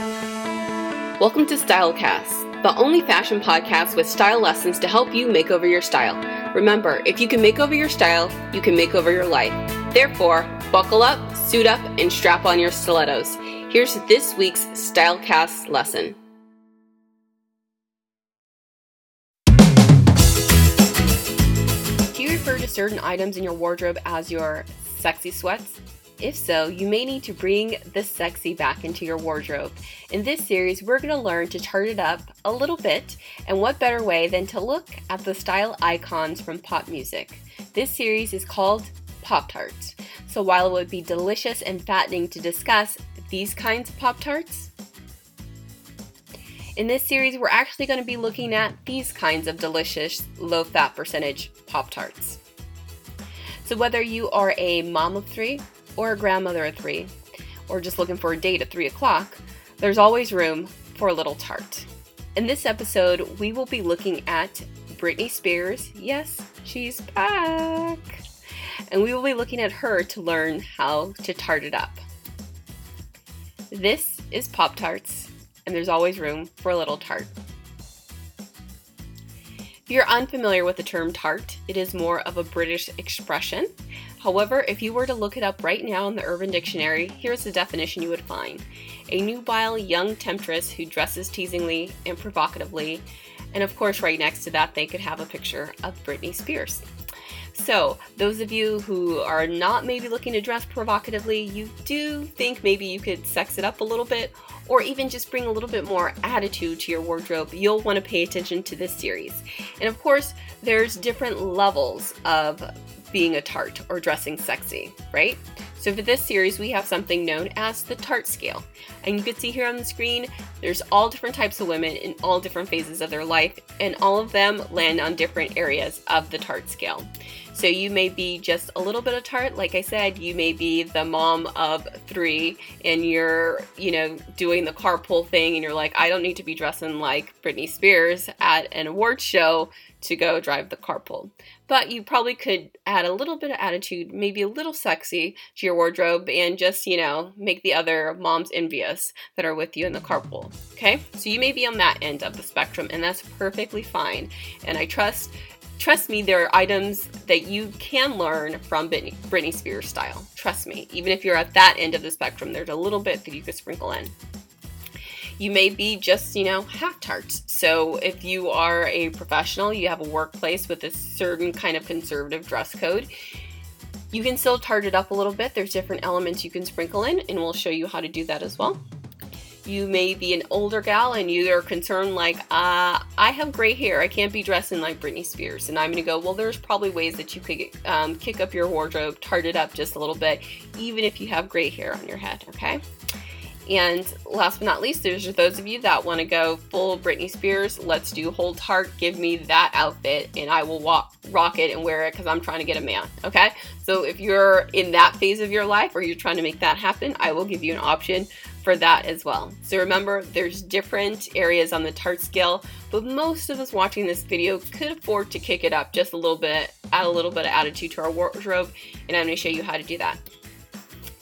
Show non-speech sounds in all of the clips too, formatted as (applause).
Welcome to Stylecast, the only fashion podcast with style lessons to help you make over your style. Remember, if you can make over your style, you can make over your life. Therefore, buckle up, suit up, and strap on your stilettos. Here's this week's Stylecast lesson. Do you refer to certain items in your wardrobe as your sexy sweats? If so, you may need to bring the sexy back into your wardrobe. In this series, we're going to learn to chart it up a little bit, and what better way than to look at the style icons from pop music. This series is called Pop Tarts. So while it would be delicious and fattening to discuss these kinds of Pop Tarts, in this series, we're actually going to be looking at these kinds of delicious low fat percentage Pop Tarts. So, whether you are a mom of three or a grandmother of three, or just looking for a date at 3 o'clock, there's always room for a little tart. In this episode, we will be looking at Britney Spears. Yes, she's back. And we will be looking at her to learn how to tart it up. This is Pop Tarts, and there's always room for a little tart. If you're unfamiliar with the term tart, it is more of a British expression However, if you were to look it up right now in the Urban Dictionary, here's the definition you would find a nubile young temptress who dresses teasingly and provocatively. And of course, right next to that, they could have a picture of Britney Spears. So, those of you who are not maybe looking to dress provocatively, you do think maybe you could sex it up a little bit or even just bring a little bit more attitude to your wardrobe, you'll want to pay attention to this series. And of course, there's different levels of being a tart or dressing sexy, right? So for this series, we have something known as the tart scale. And you can see here on the screen, there's all different types of women in all different phases of their life, and all of them land on different areas of the tart scale. So you may be just a little bit of tart, like I said, you may be the mom of three and you're, you know, doing the carpool thing and you're like, I don't need to be dressing like Britney Spears at an award show to go drive the carpool. But you probably could add a little bit of attitude, maybe a little sexy to your wardrobe and just, you know, make the other moms envious that are with you in the carpool. Okay? So you may be on that end of the spectrum and that's perfectly fine. And I trust trust me, there are items that you can learn from Britney, Spears style. Trust me, even if you're at that end of the spectrum, there's a little bit that you could sprinkle in. You may be just, you know, half tarts. So if you are a professional, you have a workplace with a certain kind of conservative dress code, you can still tart it up a little bit. There's different elements you can sprinkle in, and we'll show you how to do that as well you may be an older gal and you are concerned like uh, i have gray hair i can't be dressing like britney spears and i'm going to go well there's probably ways that you could um, kick up your wardrobe tart it up just a little bit even if you have gray hair on your head okay and last but not least, there's those of you that want to go full Britney Spears. Let's do hold heart. Give me that outfit, and I will walk, rock it and wear it because I'm trying to get a man. Okay. So if you're in that phase of your life or you're trying to make that happen, I will give you an option for that as well. So remember, there's different areas on the tart scale, but most of us watching this video could afford to kick it up just a little bit, add a little bit of attitude to our wardrobe, and I'm to show you how to do that.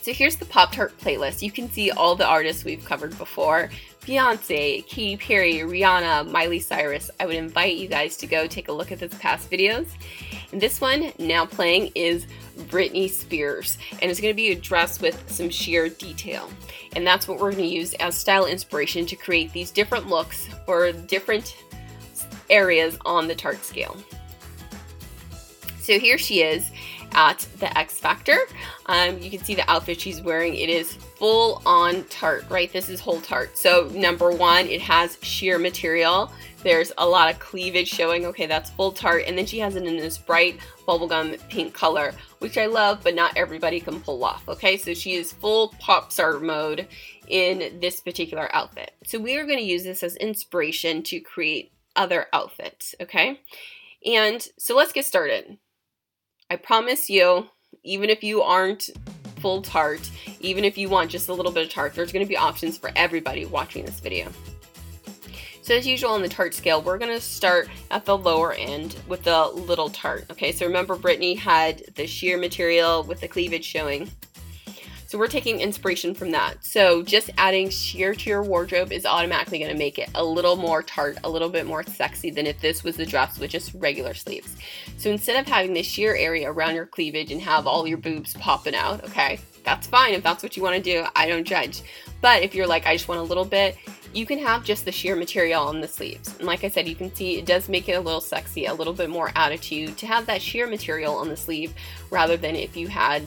So here's the Pop Tart playlist. You can see all the artists we've covered before. Beyonce, Katy Perry, Rihanna, Miley Cyrus. I would invite you guys to go take a look at those past videos. And this one now playing is Britney Spears. And it's going to be a dress with some sheer detail. And that's what we're going to use as style inspiration to create these different looks for different areas on the tart scale. So here she is at the X Factor. Um, you can see the outfit she's wearing. It is full on tart, right? This is whole tart. So number one, it has sheer material. There's a lot of cleavage showing. Okay, that's full tart. And then she has it in this bright bubblegum pink color, which I love, but not everybody can pull off. Okay, so she is full pop star mode in this particular outfit. So we are going to use this as inspiration to create other outfits. Okay, and so let's get started. I promise you, even if you aren't full tart, even if you want just a little bit of tart, there's going to be options for everybody watching this video. So as usual on the tart scale, we're going to start at the lower end with the little tart. Okay, so remember Britney had the sheer material with the cleavage showing. So we're taking inspiration from that. So just adding sheer to your wardrobe is automatically going to make it a little more tart, a little bit more sexy than if this was the dress with just regular sleeves. So instead of having this sheer area around your cleavage and have all your boobs popping out, okay, that's fine if that's what you want to do. I don't judge. But if you're like, I just want a little bit, you can have just the sheer material on the sleeves. And like I said, you can see it does make it a little sexy, a little bit more attitude to have that sheer material on the sleeve rather than if you had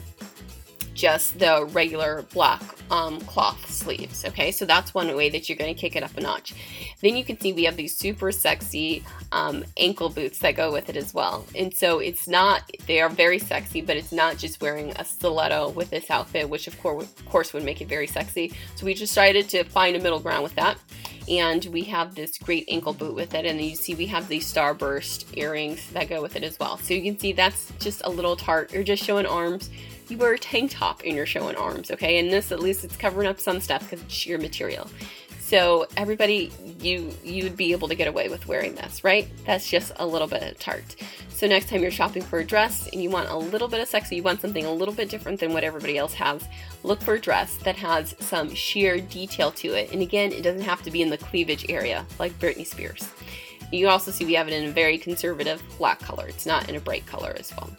just the regular black um, cloth sleeves. Okay, so that's one way that you're going to kick it up a notch. Then you can see we have these super sexy um, ankle boots that go with it as well. And so it's not, they are very sexy, but it's not just wearing a stiletto with this outfit, which of course, of course would make it very sexy. So we decided to find a middle ground with that. And we have this great ankle boot with it. And then you see we have these starburst earrings that go with it as well. So you can see that's just a little tart. You're just showing arms you wear a tank top and you're showing arms, okay? And this, at least it's covering up some stuff because it's sheer material. So everybody, you you'd be able to get away with wearing this, right? That's just a little bit of tart. So next time you're shopping for a dress and you want a little bit of sexy, you want something a little bit different than what everybody else has, look for a dress that has some sheer detail to it. And again, it doesn't have to be in the cleavage area like Britney Spears. You also see we have it in a very conservative black color. It's not in a bright color as well.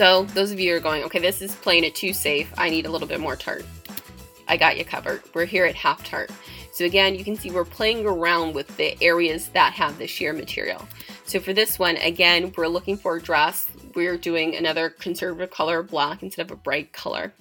So those of you are going, okay, this is playing it too safe. I need a little bit more tart. I got you covered. We're here at half tart. So again, you can see we're playing around with the areas that have the sheer material. So for this one, again, we're looking for a dress. We're doing another conservative color, black, instead of a bright color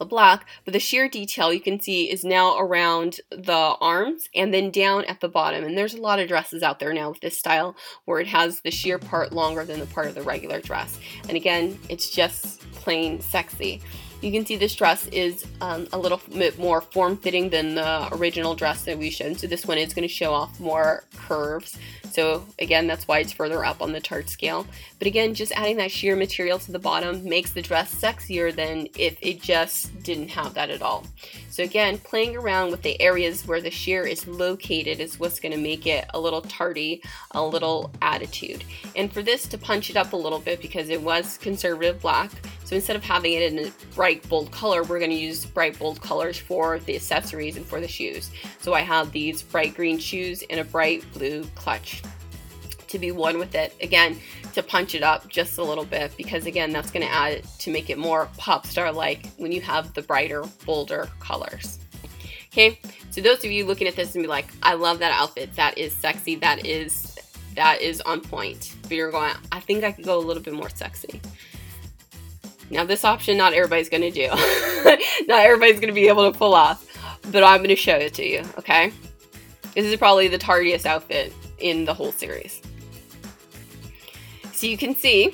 the black, but the sheer detail you can see is now around the arms and then down at the bottom. And there's a lot of dresses out there now with this style where it has the sheer part longer than the part of the regular dress. And again, it's just plain sexy. You can see this dress is um, a little bit more form-fitting than the original dress that we showed. So this one is going to show off more curves. So again, that's why it's further up on the tart scale. But again, just adding that sheer material to the bottom makes the dress sexier than if it just didn't have that at all. So again, playing around with the areas where the sheer is located is what's going to make it a little tarty, a little attitude. And for this to punch it up a little bit because it was conservative black, so instead of having it in a bright bold color, we're going to use bright bold colors for the accessories and for the shoes. So I have these bright green shoes and a bright blue clutch to be one with it. Again, to punch it up just a little bit because again, that's going to add to make it more pop star like when you have the brighter, bolder colors. Okay, so those of you looking at this and be like, I love that outfit. That is sexy. That is that is on point. But you're going, I think I could go a little bit more sexy. Now this option not everybody's going to do. (laughs) not everybody's going to be able to pull off, but I'm going to show it to you, okay? This is probably the tardiest outfit in the whole series. So you can see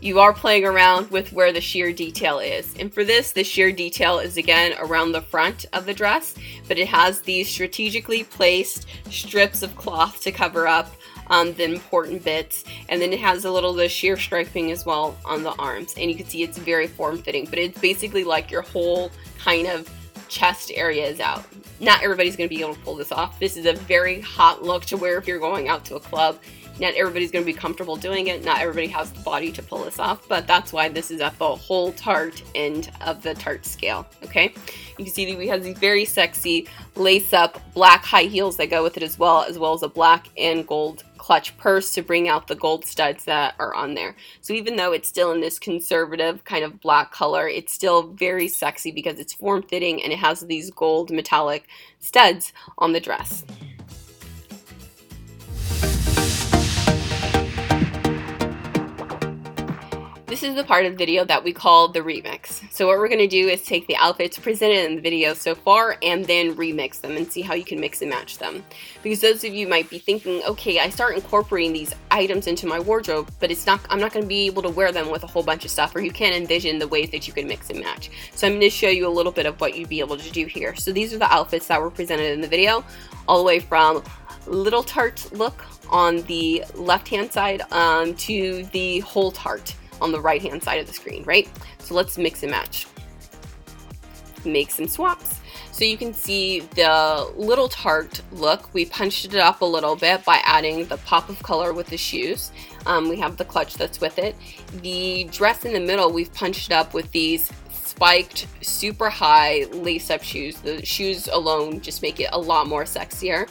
you are playing around with where the sheer detail is. And for this, the sheer detail is again around the front of the dress, but it has these strategically placed strips of cloth to cover up um, the important bits. And then it has a little of the sheer striping as well on the arms. And you can see it's very form-fitting, but it's basically like your whole kind of chest area is out. Not everybody's going to be able to pull this off. This is a very hot look to wear if you're going out to a club. Not everybody's going to be comfortable doing it. Not everybody has the body to pull this off, but that's why this is at the whole tart end of the tart scale, okay? You can see that we have these very sexy lace-up black high heels that go with it as well, as well as a black and gold clutch purse to bring out the gold studs that are on there. So even though it's still in this conservative kind of black color, it's still very sexy because it's form-fitting and it has these gold metallic studs on the dress. This is the part of the video that we call the remix. So what we're to do is take the outfits presented in the video so far and then remix them and see how you can mix and match them. Because those of you might be thinking, okay, I start incorporating these items into my wardrobe, but it's not, I'm not to be able to wear them with a whole bunch of stuff or you can't envision the ways that you can mix and match. So I'm to show you a little bit of what you'd be able to do here. So these are the outfits that were presented in the video, all the way from little tart look on the left hand side um, to the whole tart on the right hand side of the screen, right? So let's mix and match. Make some swaps. So you can see the little tart look. We punched it up a little bit by adding the pop of color with the shoes. Um, we have the clutch that's with it. The dress in the middle, we've punched it up with these spiked, super high lace up shoes. The shoes alone just make it a lot more sexier.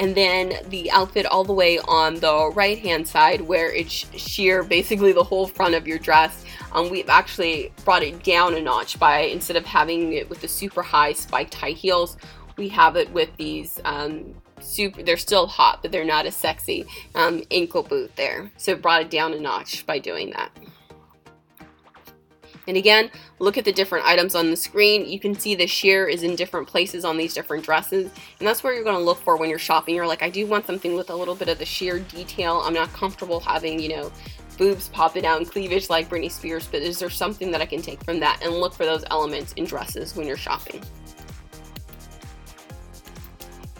And then the outfit all the way on the right hand side, where it's sheer basically the whole front of your dress. Um, we've actually brought it down a notch by instead of having it with the super high spiked high heels, we have it with these um, super, they're still hot, but they're not as sexy um, ankle boot there. So it brought it down a notch by doing that. And again, look at the different items on the screen. You can see the sheer is in different places on these different dresses. And that's where you're going to look for when you're shopping. You're like, I do want something with a little bit of the sheer detail. I'm not comfortable having, you know, boobs popping out and cleavage like Britney Spears, but is there something that I can take from that and look for those elements in dresses when you're shopping?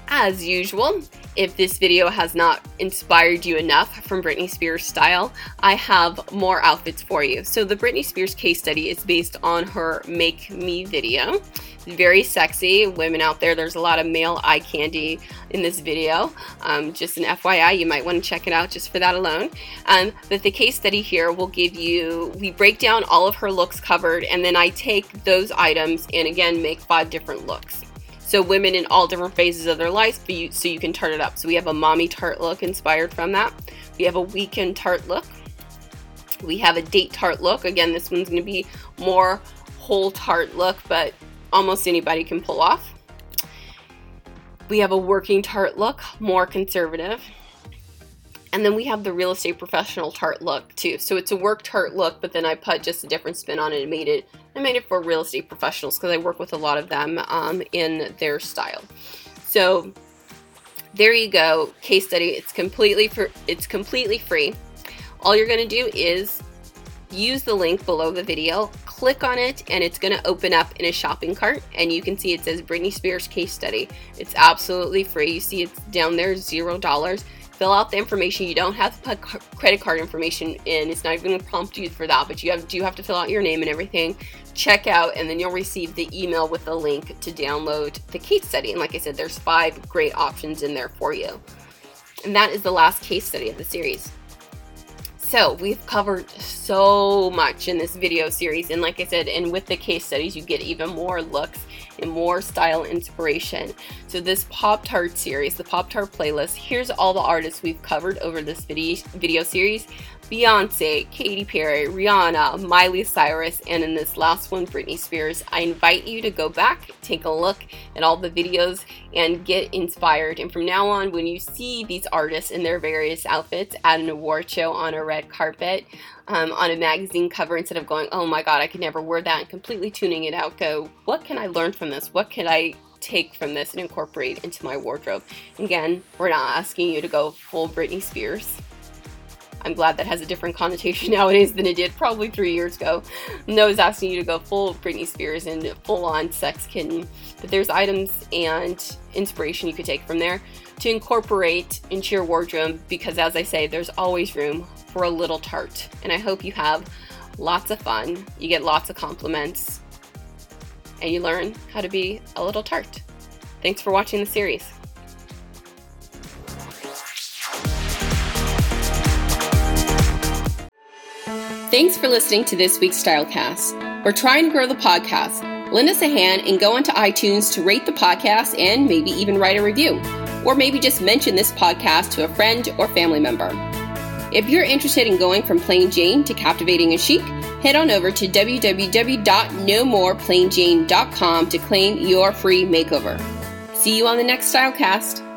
As usual, if this video has not inspired you enough from Britney Spears style, I have more outfits for you. So the Britney Spears case study is based on her Make Me video. Very sexy. Women out there, there's a lot of male eye candy in this video. Um, just an FYI, you might want to check it out just for that alone. Um, but the case study here will give you, we break down all of her looks covered and then I take those items and again make five different looks. So women in all different phases of their life, so you can tart it up. So we have a mommy tart look inspired from that. We have a weekend tart look. We have a date tart look. Again, this one's going to be more whole tart look, but almost anybody can pull off. We have a working tart look, more conservative. And then we have the real estate professional tart look too. So it's a work tart look, but then I put just a different spin on it and made it I made it for real estate professionals because I work with a lot of them um, in their style. So there you go, case study. It's completely for it's completely free. All you're going to do is use the link below the video, click on it, and it's going to open up in a shopping cart. And you can see it says Britney Spears case study. It's absolutely free. You see it's down there, zero dollars fill out the information. You don't have to put credit card information in. It's not even going to prompt you for that, but you have do have to fill out your name and everything. Check out, and then you'll receive the email with the link to download the case study. And like I said, there's five great options in there for you. And that is the last case study of the series. So we've covered so much in this video series and like I said and with the case studies you get even more looks and more style inspiration. So this Pop Tart series, the Pop Tart playlist, here's all the artists we've covered over this video, series. Beyonce, Katy Perry, Rihanna, Miley Cyrus, and in this last one, Britney Spears. I invite you to go back, take a look at all the videos, and get inspired. And from now on, when you see these artists in their various outfits at an award show on a red carpet, um, on a magazine cover, instead of going, oh my god, I could never wear that, and completely tuning it out, go, what can I learn from this? What can I take from this and incorporate into my wardrobe? Again, we're not asking you to go full Britney Spears I'm glad that has a different connotation (laughs) nowadays than it did probably three years ago. No one's asking you to go full Britney Spears and full on sex kitten, but there's items and inspiration you could take from there to incorporate into your wardrobe because, as I say, there's always room for a little tart. And I hope you have lots of fun, you get lots of compliments, and you learn how to be a little tart. Thanks for watching the series. Thanks for listening to this week's Stylecast. We're trying to grow the podcast. Lend us a hand and go onto iTunes to rate the podcast and maybe even write a review. Or maybe just mention this podcast to a friend or family member. If you're interested in going from plain Jane to captivating and chic, head on over to www.nomoreplainjane.com to claim your free makeover. See you on the next Stylecast.